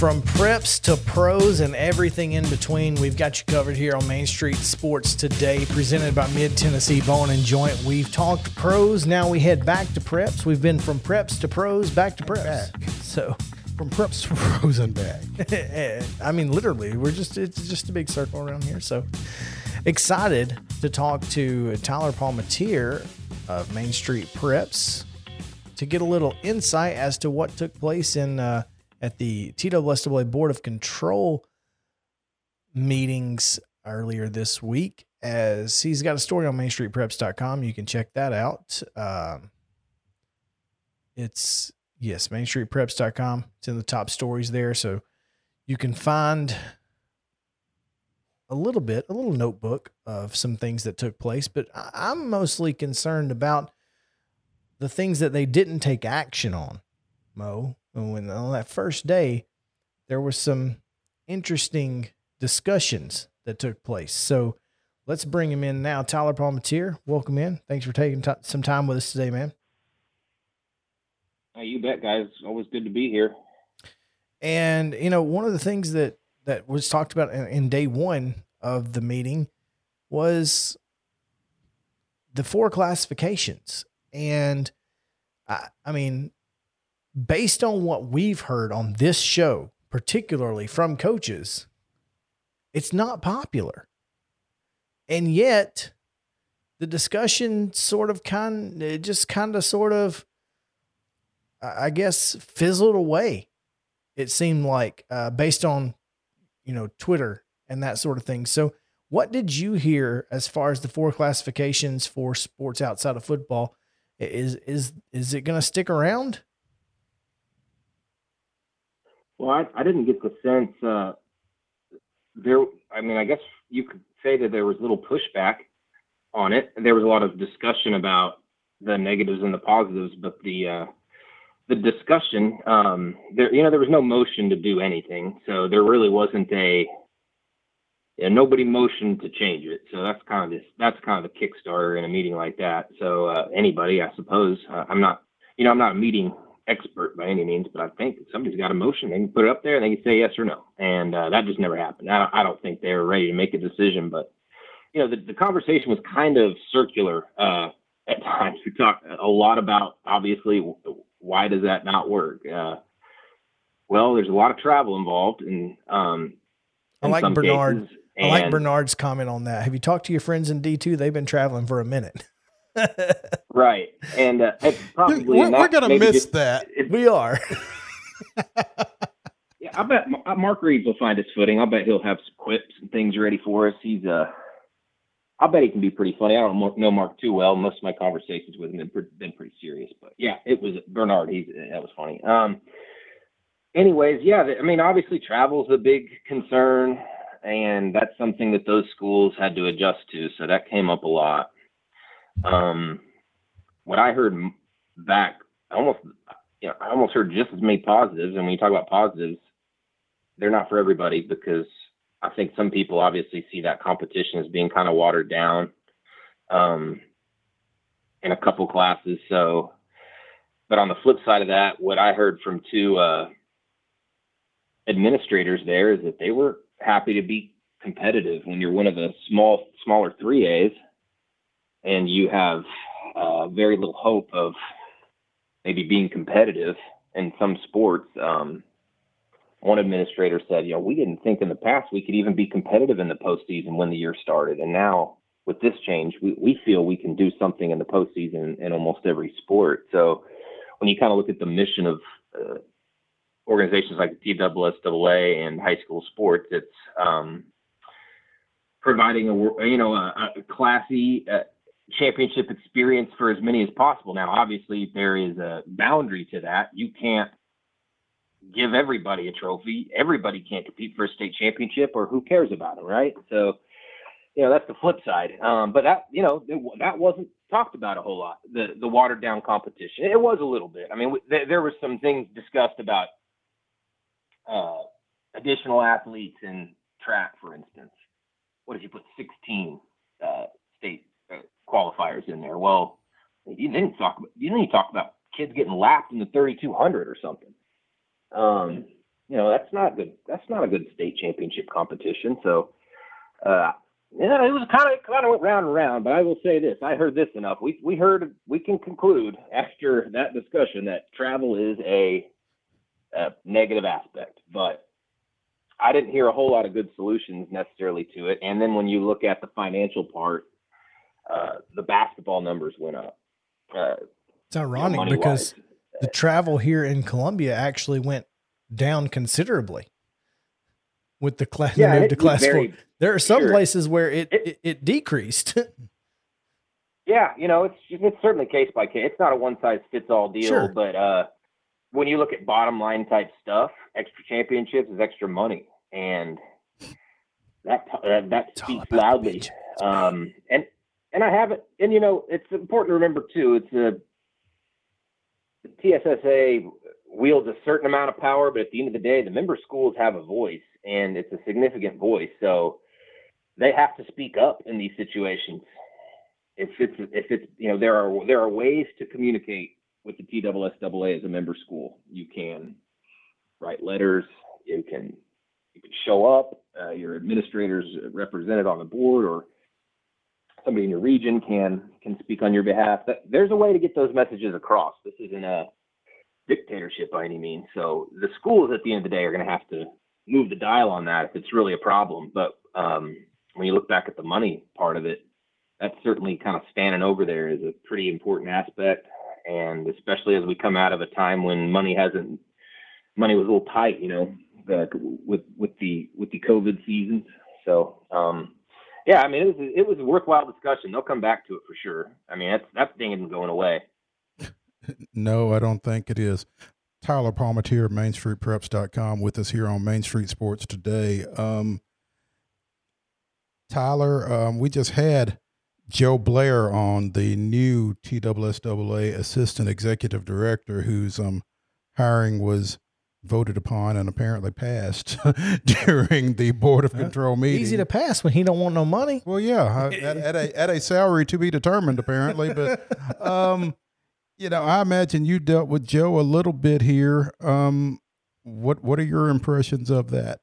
From preps to pros and everything in between, we've got you covered here on Main Street Sports today, presented by Mid Tennessee Bone and Joint. We've talked pros, now we head back to preps. We've been from preps to pros, back to preps. Back. So, From preps to pros and back. I mean, literally, we're just it's just a big circle around here. So excited to talk to Tyler Palmatier of Main Street Preps to get a little insight as to what took place in uh, at the TSSAA Board of Control meetings earlier this week. As he's got a story on MainStreetPreps.com, you can check that out. Um, it's yes, MainStreetPreps.com. It's in the top stories there, so you can find a little bit, a little notebook of some things that took place. But I'm mostly concerned about the things that they didn't take action on, Mo. And when on that first day, there was some interesting discussions that took place. So let's bring him in now. Tyler Palmatier, welcome in. Thanks for taking t- some time with us today, man. Hey, you bet, guys. Always good to be here. And you know, one of the things that that was talked about in, in day one of the meeting was the four classifications. And I, I mean, based on what we've heard on this show, particularly from coaches, it's not popular. And yet, the discussion sort of kind, it just kind of sort of, I guess, fizzled away it seemed like uh, based on you know twitter and that sort of thing. So what did you hear as far as the four classifications for sports outside of football? Is is is it going to stick around Well, I, I didn't get the sense uh, there. I mean, I guess you could say that there was little pushback on it. There was a lot of discussion about the negatives and the positives, but the uh, the discussion, um, there, you know, there was no motion to do anything, so there really wasn't a. Yeah, nobody motioned to change it, so that's kind of this. That's kind of the Kickstarter in a meeting like that. So uh, anybody, I suppose, uh, I'm not, you know, I'm not a meeting expert by any means, but I think somebody's got a motion, they can put it up there and they can say yes or no. And uh, that just never happened. I don't, I don't think they were ready to make a decision, but you know, the, the conversation was kind of circular uh, at times. We talked a lot about obviously why does that not work? Uh, well, there's a lot of travel involved, and um, I like Bernard. cases, i like bernard's comment on that have you talked to your friends in d2 they've been traveling for a minute right? And uh, it's probably We're, we're going to miss just- that. it- we are Yeah, I bet Mark Reeves will find his footing. I'll bet he'll have some quips and things ready for us. He's uh, I bet he can be pretty funny. I don't know Mark too well. Most of my conversations with him have been, pretty serious, but yeah, it was Bernard. He's that was funny. Um, anyways, yeah, I mean, obviously travel's a big concern, and that's something that those schools had to adjust to. So that came up a lot. Um, what I heard back, almost, you know, I almost heard just as many positives. And when you talk about positives, they're not for everybody because I think some people obviously see that competition as being kind of watered down um, in a couple classes. So, but on the flip side of that, what I heard from two uh, administrators there is that they were happy to be competitive when you're one of the small, smaller three A's, and you have uh, very little hope of maybe being competitive in some sports. Um, one administrator said, you know, we didn't think in the past we could even be competitive in the postseason when the year started. And now with this change, we, we feel we can do something in the postseason in almost every sport. So when you kind of look at the mission of uh, organizations like the TSSAA and high school sports, it's um, providing a, you know, a, a classy uh, championship experience for as many as possible. Now, obviously there is a boundary to that. You can't give everybody a trophy. Everybody can't compete for a state championship, or who cares about it, right? So, you know, that's the flip side. Um, but that, you know, that wasn't talked about a whole lot. The the watered down competition. It was a little bit. I mean, w- there, were some things discussed about uh, additional athletes in track, for instance. What if you put 16 uh, state qualifiers in there? Well, you didn't talk about you didn't talk about kids getting lapped in the 3200 or something. Um, you know, that's not good. That's not a good state championship competition. So, uh, yeah, it was kind of kind of went round and round. But I will say this: I heard this enough. We we heard we can conclude after that discussion that travel is a, a negative aspect, but I didn't hear a whole lot of good solutions necessarily to it. And then when you look at the financial part, uh, the basketball numbers went up. Uh, it's ironic you know, because the travel here in Columbia actually went down considerably with the class yeah, move to class four. There are some sure. places where it, it, it, it decreased. yeah, you know, it's it's certainly case by case. It's not a one size fits all deal, sure. but uh, when you look at bottom line type stuff, extra championships is extra money, and that uh, that speaks loudly. Um, and and I haven't, and you know, it's important to remember too. It's a the TSSA wields a certain amount of power, but at the end of the day, the member schools have a voice, and it's a significant voice. So they have to speak up in these situations. If it's if it's you know there are there are ways to communicate with the TSSAA as a member school. You can write letters. You can you can show up. Uh, your administrators represented on the board or somebody in your region can can speak on your behalf. There's a way to get those messages across. This isn't a dictatorship by any means. So the schools at the end of the day are going to have to move the dial on that if it's really a problem. But um, when you look back at the money part of it, that's certainly kind of standing over there is a pretty important aspect. And especially as we come out of a time when money hasn't, money was a little tight, you know, the, with with the with the COVID seasons. So um, yeah, I mean, it was it was a worthwhile discussion. They'll come back to it for sure. I mean, that's that thing isn't going away. no, I don't think it is. Tyler Palmatier, MainStreetPreps.com, with us here on Main Street Sports today. Um, Tyler, um, we just had Joe Blair on, the new TSSAA Assistant Executive Director, whose um, hiring was voted upon and apparently passed during the board of control meeting. Easy to pass when he don't want no money. Well, yeah, at, at, a at a salary to be determined, apparently. But um, you know, I imagine you dealt with Joe a little bit here. Um, what what are your impressions of that?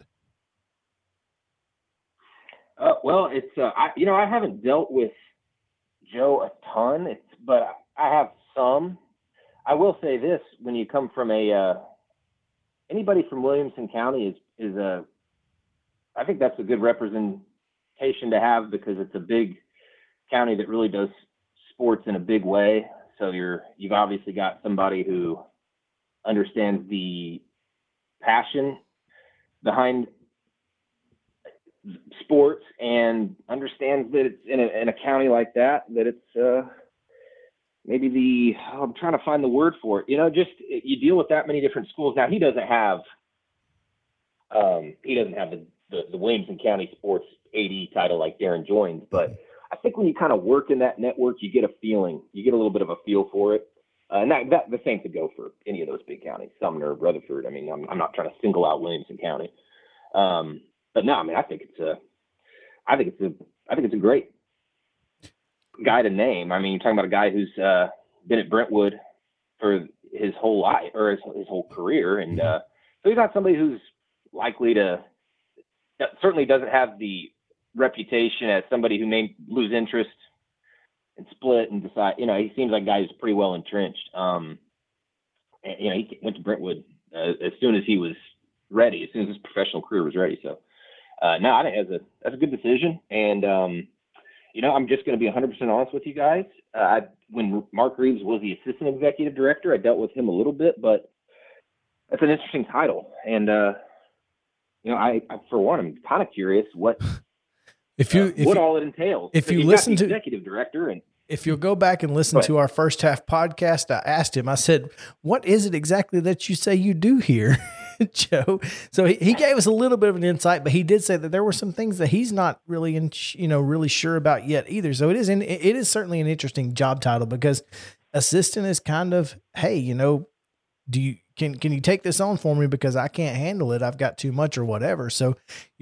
Uh, well, it's uh, I, you know I haven't dealt with Joe a ton, it's, but I have some. I will say this: when you come from a uh, anybody from Williamson County is is a I think that's a good representation to have because it's a big county that really does sports in a big way. So you're you've obviously got somebody who understands the passion behind sports and understands that it's in a, in a county like that that it's uh, maybe the oh, I'm trying to find the word for it. You know, just you deal with that many different schools. Now he doesn't have um, he doesn't have the, the, the Williamson County Sports AD title like Darren joins, but I think when you kind of work in that network, you get a feeling, you get a little bit of a feel for it. Uh, and that, that the same could go for any of those big counties, Sumner, Rutherford. I mean, I'm, I'm not trying to single out Williamson County, um, but no, I mean, I think it's a, I think it's a, I think it's a great guy to name. I mean, you're talking about a guy who's uh, been at Brentwood for his whole life or his, his whole career, and uh, so he's not somebody who's likely to certainly doesn't have the reputation as somebody who may lose interest and split and decide. You know, he seems like a guy who's pretty well entrenched. Um, and, you know, he went to Brentwood uh, as soon as he was ready, as soon as his professional career was ready. So, uh, no, I think that's a that's a good decision. And um, you know, I'm just going to be 100% honest with you guys. Uh, I, when Mark Reeves was the assistant executive director, I dealt with him a little bit, but that's an interesting title. And, uh, you know, I, I for one, I'm kind of curious what if you uh, if what you, all it entails. If you listen to executive director and if you'll go back and listen to our first half podcast, I asked him. I said, "What is it exactly that you say you do here?" Joe. So he, he gave us a little bit of an insight, but he did say that there were some things that he's not really in, you know, really sure about yet either. So it is, in, it is certainly an interesting job title because assistant is kind of, hey, you know, do you can can you take this on for me because I can't handle it. I've got too much or whatever. So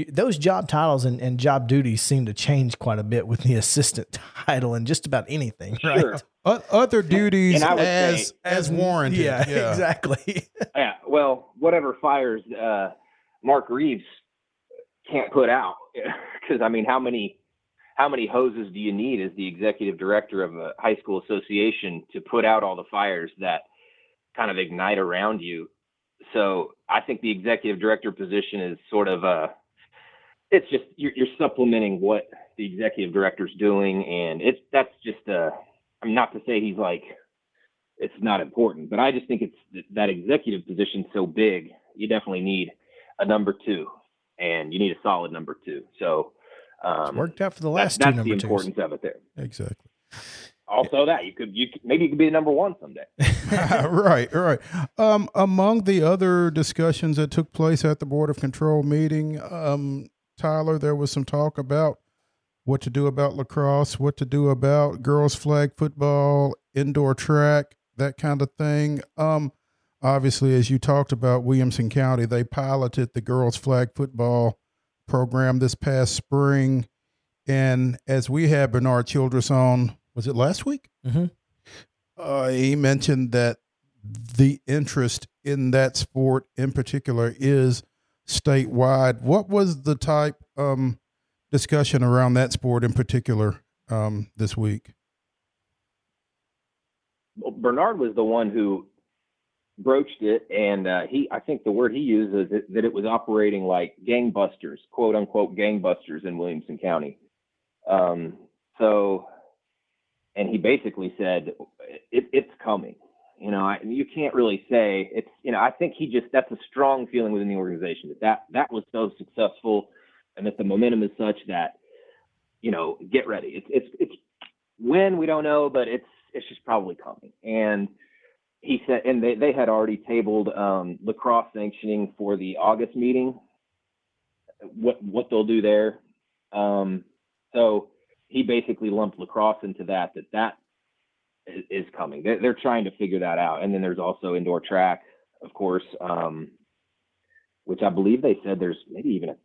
those job titles and, and job duties seem to change quite a bit with the assistant title and just about anything, right? Sure. other duties as say, as warranted. Yeah, yeah. exactly. yeah. Well, whatever fires uh, Mark Reeves can't put out, because I mean, how many how many hoses do you need as the executive director of a high school association to put out all the fires that kind of ignite around you? So I think the executive director position is sort of a it's just you're, you're supplementing what the executive director's doing, and it's that's just a. I'm not to say he's like it's not important, but I just think it's that executive position so big. You definitely need a number two, and you need a solid number two. So um, worked out for the last that's, two that's the importance of it there. Exactly. Also, that you could you could, maybe you could be the number one someday. right, right. Um, among the other discussions that took place at the Board of Control meeting, um, Tyler, there was some talk about what to do about lacrosse, what to do about girls flag football, indoor track, that kind of thing. Um, obviously, as you talked about, Williamson County, they piloted the girls flag football program this past spring. And as we had Bernard Childress on, was it last week? Mm-hmm. Uh, he mentioned that the interest in that sport in particular is statewide. What was the type um, discussion around that sport in particular um, this week? Well, Bernard was the one who broached it, and uh, he I think the word he used is that, that, it was operating like gangbusters, quote unquote gangbusters in Williamson County. Um, so, and he basically said it, it's coming. You know, I, you can't really say it's. You know, I think he just that's a strong feeling within the organization that that that was so successful, and that the momentum is such that, you know, get ready. It's it's it's when we don't know, but it's it's just probably coming. And he said, and they they had already tabled um, lacrosse sanctioning for the August meeting. What what they'll do there. Um, so he basically lumped lacrosse into that. That that is coming. They're, they're trying to figure that out. And then there's also indoor track, of course, um, which I believe they said there's maybe even a,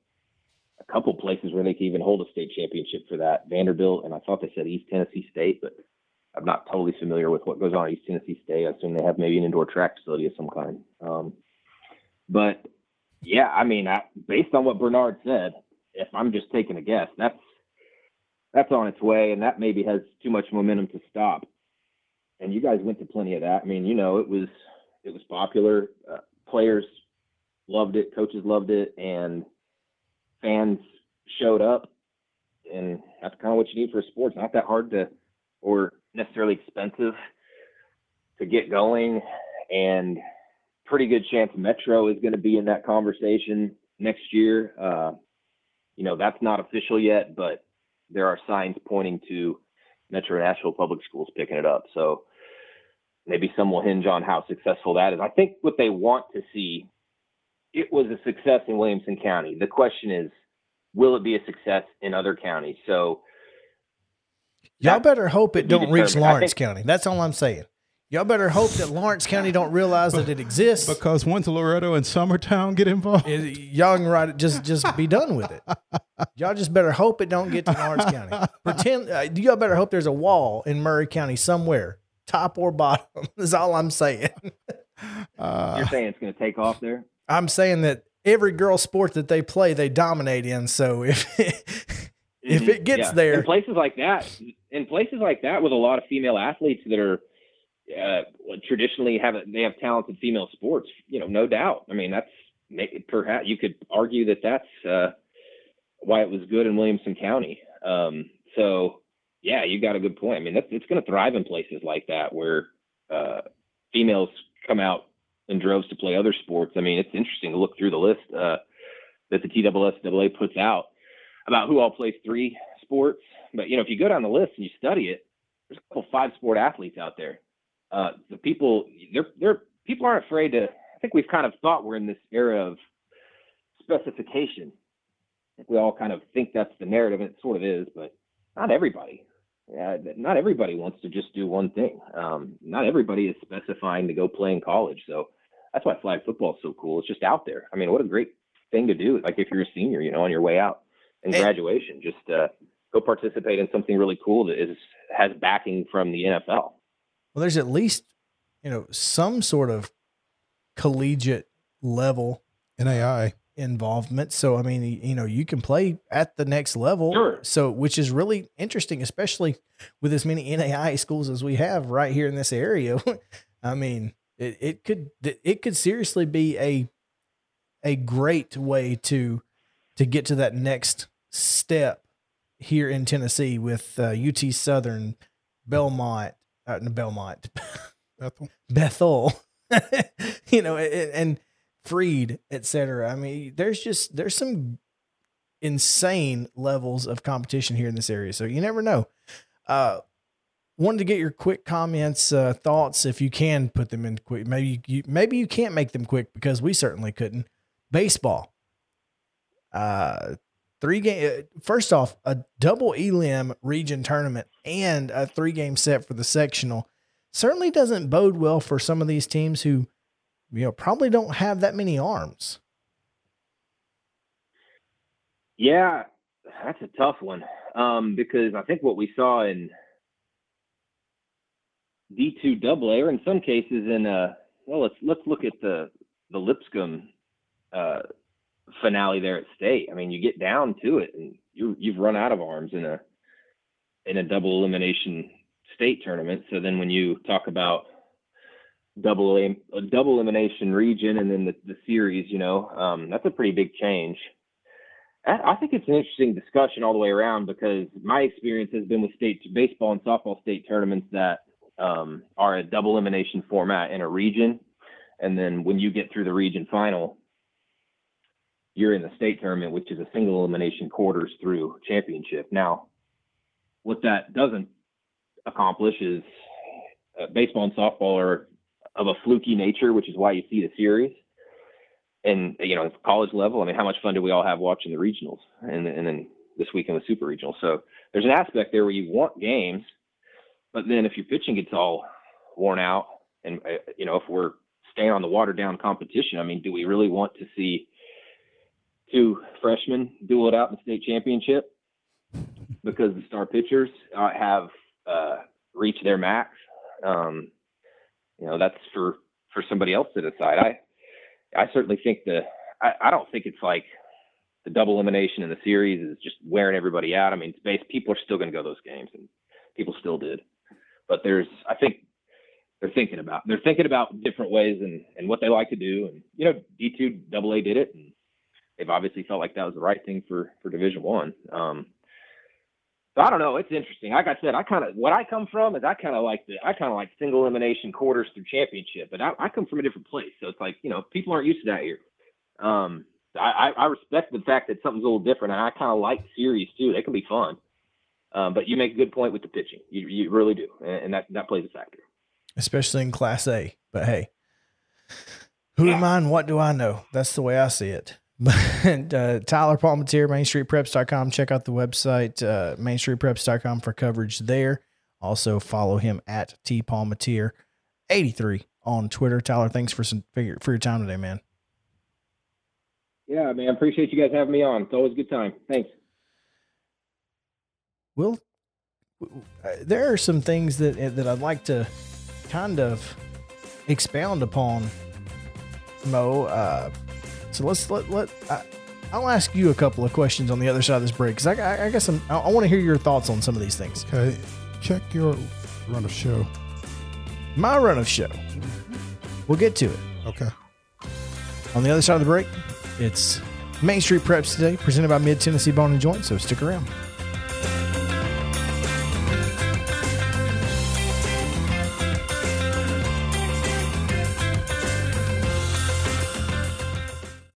a couple places where they can even hold a state championship for that. Vanderbilt, and I thought they said East Tennessee State, but I'm not totally familiar with what goes on at East Tennessee State. I assume they have maybe an indoor track facility of some kind. Um, but yeah, I mean, I, based on what Bernard said, if I'm just taking a guess, that's that's on its way, and that maybe has too much momentum to stop and you guys went to plenty of that. I mean, you know, it was it was popular. Uh, players loved it, coaches loved it, and fans showed up. And that's kind of what you need for sports. not that hard to, or necessarily expensive to get going. And pretty good chance Metro is going to be in that conversation next year. Uh, you know, that's not official yet, but there are signs pointing to Metro Nashville Public Schools picking it up. So maybe some will hinge on how successful that is. I think what they want to see, it was a success in Williamson County. The question is, will it be a success in other counties? So y'all better hope it don't reach Lawrence think, County. That's all I'm saying. Y'all better hope that Lawrence County don't realize that it exists. Because once Loretto and Summertown get involved, y'all can write it. Just just be done with it. Y'all just better hope it don't get to Lawrence County. Pretend uh, y'all better hope there's a wall in Maury County somewhere top or bottom. is all I'm saying. Uh, You're saying it's going to take off there? I'm saying that every girl sport that they play, they dominate in. So if if it gets yeah. there, in places like that, in places like that, with a lot of female athletes that are uh, traditionally have a, they have talented female sports, you know, no doubt. I mean, that's perhaps you could argue that that's uh, why it was good in Williamson County. Um, so yeah, you got a good point. I mean, that's, it's going to thrive in places like that where uh, females come out in droves to play other sports. I mean, it's interesting to look through the list uh, that the TSSAA puts out about who all plays three sports. But you know, if you go down the list and you study it, there's a couple five sport athletes out there. Uh, the people, they're they're people aren't afraid to. I think we've kind of thought we're in this era of specification. I think we all kind of think that's the narrative, and it sort of is, but not everybody not everybody wants to just do one thing. Um, not everybody is specifying to go play in college. So that's why flag football is so cool. It's just out there. I mean, what a great thing to do. Like if you're a senior, you know, on your way out in graduation, just uh, go participate in something really cool that is has backing from the NFL. well, there's at least you know some sort of collegiate level NAI. involvement. So I mean, you know, you can play at the next level. Sure. So which is really interesting, especially with as many NAI schools as we have right here in this area. I mean, it, it could it could seriously be a a great way to to get to that next step here in Tennessee with uh, UT Southern, Belmont, uh, Belmont, Bethel. Bethel, you know, and, and Freed, et cetera. I mean, there's just there's some insane levels of competition here in this area, so you never know. Uh, wanted to get your quick comments, uh, thoughts, if you can put them in quick. Maybe you maybe you can't make them quick because we certainly couldn't. Baseball, uh, three game. First off, a double elim region tournament and a three game set for the sectional certainly doesn't bode well for some of these teams who, you know, probably don't have that many arms. Yeah, that's a tough one um, because I think what we saw in D two double A, or in some cases in a well, let's let's look at the the Lipscomb uh, finale there at state. I mean, you get down to it, and you you've run out of arms in a in a double elimination state tournament. So then when you talk about double a, a double elimination region and then the, the series, you know, um, that's a pretty big change. I think it's an interesting discussion all the way around because my experience has been with state baseball and softball state tournaments that um, are a double elimination format in a region, and then when you get through the region final, you're in the state tournament, which is a single elimination quarters through championship. Now, what that doesn't accomplish is uh, baseball and softball are of a fluky nature, which is why you see the series and you know, college level, I mean, how much fun do we all have watching the regionals and and then this weekend with super regional? So there's an aspect there where you want games, but then if your pitching gets all worn out, and uh, you know, if we're staying on the watered down competition, I mean, do we really want to see two freshmen duel it out in the state championship because the star pitchers uh, have uh, reached their max? Um, you know, that's for for somebody else to decide. I I certainly think the I, I don't think it's like the double elimination in the series is just wearing everybody out. I mean, space people are still going to go those games, and people still did. But there's, I think, they're thinking about they're thinking about different ways and and what they like to do. And you know, D two double A did it, and they've obviously felt like that was the right thing for for Division One. Um, so I don't know. It's interesting. Like I said, I kind of what I come from is I kind of like the I kind of like single elimination quarters through championship, but I, I come from a different place, so it's like you know people aren't used to that here. Um, I, I respect the fact that something's a little different, and I kind of like series too. They can be fun, um, but you make a good point with the pitching. You you really do, and, and that that plays a factor. especially in Class A. But hey, who am I and what do I know? That's the way I see it. But uh, Tyler Palmatier, MainStreetPreps.com. Check out the website, uh, MainStreetPreps.com for coverage there. Also follow him at T Palmatier 83 on Twitter. Tyler, thanks for some for your, for your time today, man. Yeah, man. Appreciate you guys having me on. It's always a good time. Thanks. Will uh, there are some things that that I'd like to kind of expound upon, Mo. Uh, so let's let let I, I'll ask you a couple of questions on the other side of this break because I, I, I guess I'm, I, I want to hear your thoughts on some of these things. Okay, check your run of show. My run of show. We'll get to it Okay. on the other side of the break. It's Main Street Preps today, presented by Mid Tennessee Bone and Joint. So stick around.